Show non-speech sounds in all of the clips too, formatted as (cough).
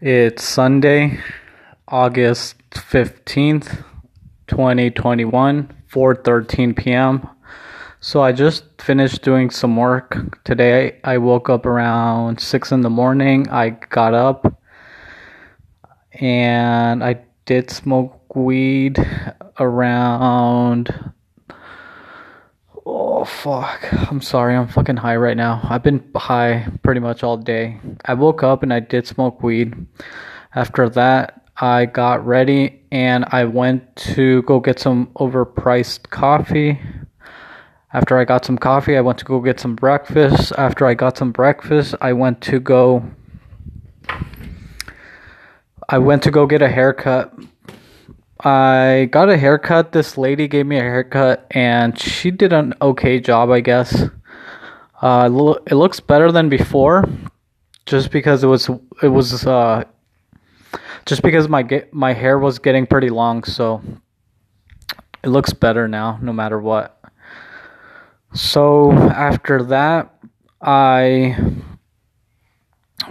it's Sunday, August 15th, 2021, 4:13 p.m. So I just finished doing some work today. I woke up around 6 in the morning. I got up and I did smoke weed around fuck. I'm sorry. I'm fucking high right now. I've been high pretty much all day. I woke up and I did smoke weed. After that, I got ready and I went to go get some overpriced coffee. After I got some coffee, I went to go get some breakfast. After I got some breakfast, I went to go I went to go get a haircut I got a haircut. This lady gave me a haircut, and she did an okay job, I guess. Uh, it looks better than before, just because it was it was uh, just because my my hair was getting pretty long, so it looks better now, no matter what. So after that, I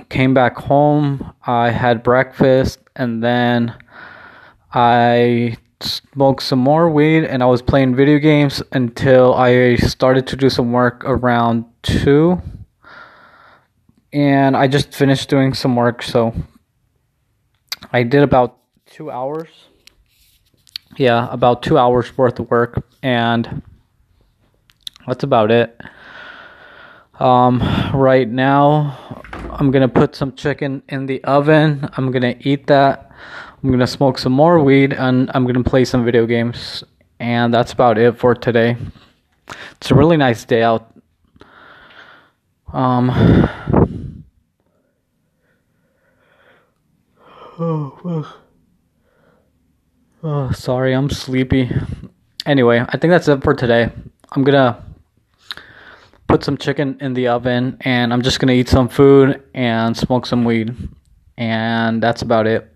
came back home. I had breakfast, and then I smoked some more weed and I was playing video games until I started to do some work around 2. And I just finished doing some work, so I did about 2 hours. Yeah, about 2 hours worth of work and that's about it. Um, right now, I'm gonna put some chicken in the oven. I'm gonna eat that. I'm gonna smoke some more weed and I'm gonna play some video games. And that's about it for today. It's a really nice day out. Um. (sighs) Oh, oh, sorry, I'm sleepy. Anyway, I think that's it for today. I'm gonna put some chicken in the oven and I'm just gonna eat some food and smoke some weed. And that's about it.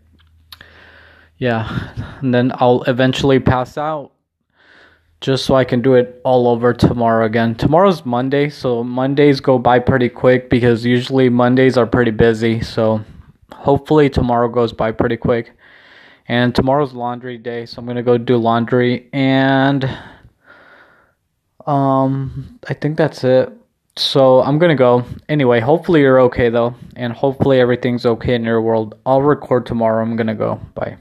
Yeah. And then i'll eventually pass out just so i can do it all over tomorrow again. Tomorrow's monday so mondays go by pretty quick because usually mondays are pretty busy. So hopefully tomorrow goes by pretty quick. And tomorrow's laundry day so i'm gonna go do laundry and um i think that's it. So i'm gonna go. Anyway hopefully you're okay though and hopefully everything's okay in your world. I'll record tomorrow. I'm gonna go. Bye